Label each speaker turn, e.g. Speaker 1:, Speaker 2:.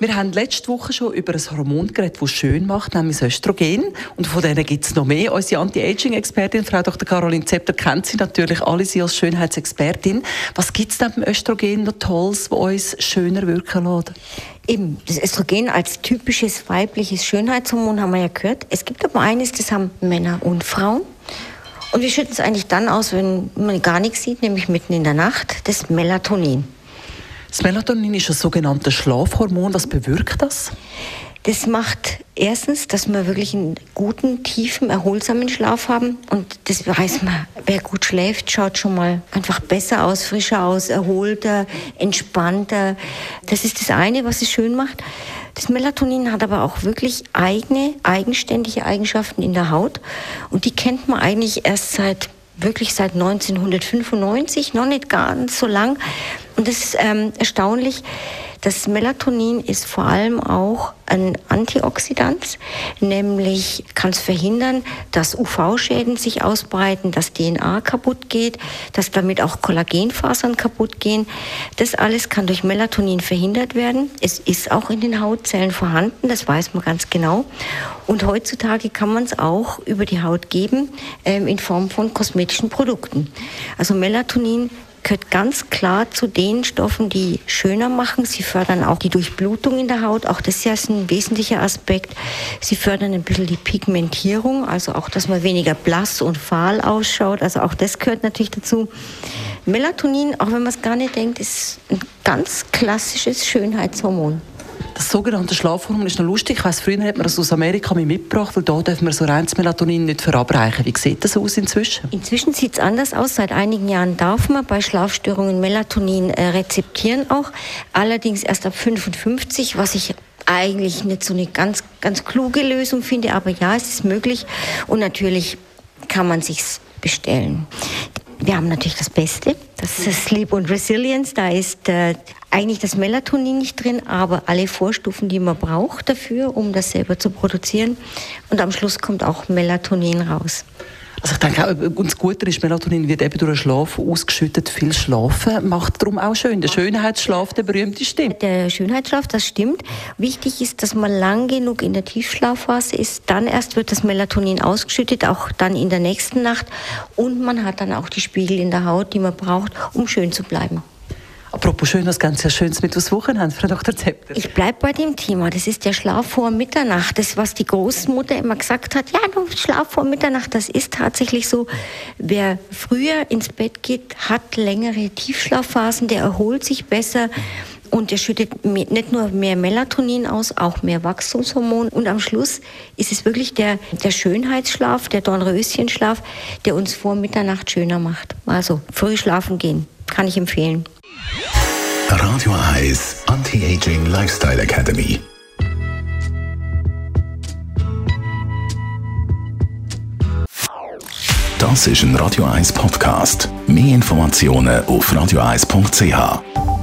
Speaker 1: wir haben letzte Woche schon über ein Hormon geredet, das schön macht, nämlich das Östrogen. Und von denen gibt es noch mehr. Unsere Anti-Aging-Expertin, Frau Dr. Caroline Zepter, kennt sie natürlich alle sie als Schönheitsexpertin. Was gibt es neben dem Östrogen noch Tolles, das uns schöner wirken lässt?
Speaker 2: Eben, das Östrogen als typisches weibliches Schönheitshormon haben wir ja gehört. Es gibt aber eines, das haben Männer und Frauen. Und wir schütten es eigentlich dann aus, wenn man gar nichts sieht, nämlich mitten in der Nacht, das Melatonin.
Speaker 1: Das Melatonin ist ein sogenanntes Schlafhormon. Was bewirkt das?
Speaker 2: Das macht erstens, dass wir wirklich einen guten, tiefen, erholsamen Schlaf haben. Und das weiß man, wer gut schläft, schaut schon mal einfach besser aus, frischer aus, erholter, entspannter. Das ist das eine, was es schön macht. Das Melatonin hat aber auch wirklich eigene, eigenständige Eigenschaften in der Haut. Und die kennt man eigentlich erst seit wirklich seit 1995, noch nicht ganz so lang. Und das ist ähm, erstaunlich. Das Melatonin ist vor allem auch ein Antioxidant, nämlich kann es verhindern, dass UV-Schäden sich ausbreiten, dass DNA kaputt geht, dass damit auch Kollagenfasern kaputt gehen. Das alles kann durch Melatonin verhindert werden. Es ist auch in den Hautzellen vorhanden, das weiß man ganz genau. Und heutzutage kann man es auch über die Haut geben ähm, in Form von kosmetischen Produkten. Also Melatonin gehört ganz klar zu den Stoffen, die schöner machen. Sie fördern auch die Durchblutung in der Haut. Auch das ist ein wesentlicher Aspekt. Sie fördern ein bisschen die Pigmentierung, also auch, dass man weniger blass und fahl ausschaut. Also auch das gehört natürlich dazu. Melatonin, auch wenn man es gar nicht denkt, ist ein ganz klassisches Schönheitshormon.
Speaker 1: Das sogenannte Schlafhormon ist noch lustig. Ich weiss, früher hat man das aus Amerika mitgebracht, weil da dürfen wir so reines Melatonin nicht verabreichen. Wie sieht das aus inzwischen?
Speaker 2: Inzwischen sieht es anders aus. Seit einigen Jahren darf man bei Schlafstörungen Melatonin äh, rezeptieren auch. Allerdings erst ab 55, was ich eigentlich nicht so eine ganz, ganz kluge Lösung finde. Aber ja, es ist möglich. Und natürlich kann man sich's bestellen. Wir haben natürlich das Beste, das ist Sleep und Resilience. Da ist äh, eigentlich das Melatonin nicht drin, aber alle Vorstufen, die man braucht dafür, um das selber zu produzieren. Und am Schluss kommt auch Melatonin raus.
Speaker 1: Also ich denke auch, uns Guter ist, Melatonin wird eben durch den Schlaf ausgeschüttet. Viel Schlafen macht darum auch schön. Der Schönheitsschlaf, der berühmte, stimmt.
Speaker 2: Der Schönheitsschlaf, das stimmt. Wichtig ist, dass man lang genug in der Tiefschlafphase ist. Dann erst wird das Melatonin ausgeschüttet, auch dann in der nächsten Nacht. Und man hat dann auch die Spiegel in der Haut, die man braucht, um schön zu bleiben.
Speaker 1: Apropos schön, was ganz sehr Schönes mit was Wochenende, Frau Dr. Zepter.
Speaker 2: Ich bleibe bei dem Thema. Das ist der Schlaf vor Mitternacht. Das, was die Großmutter immer gesagt hat, ja, du Schlaf vor Mitternacht, das ist tatsächlich so. Wer früher ins Bett geht, hat längere Tiefschlafphasen, der erholt sich besser. Und er schüttet nicht nur mehr Melatonin aus, auch mehr Wachstumshormon. Und am Schluss ist es wirklich der, der Schönheitsschlaf, der Dornröschenschlaf, der uns vor Mitternacht schöner macht. Also früh schlafen gehen, kann ich empfehlen.
Speaker 3: Radio Eyes Anti-Aging Lifestyle Academy. Das ist ein Radio 1 Podcast. Mehr Informationen auf radio1.ch.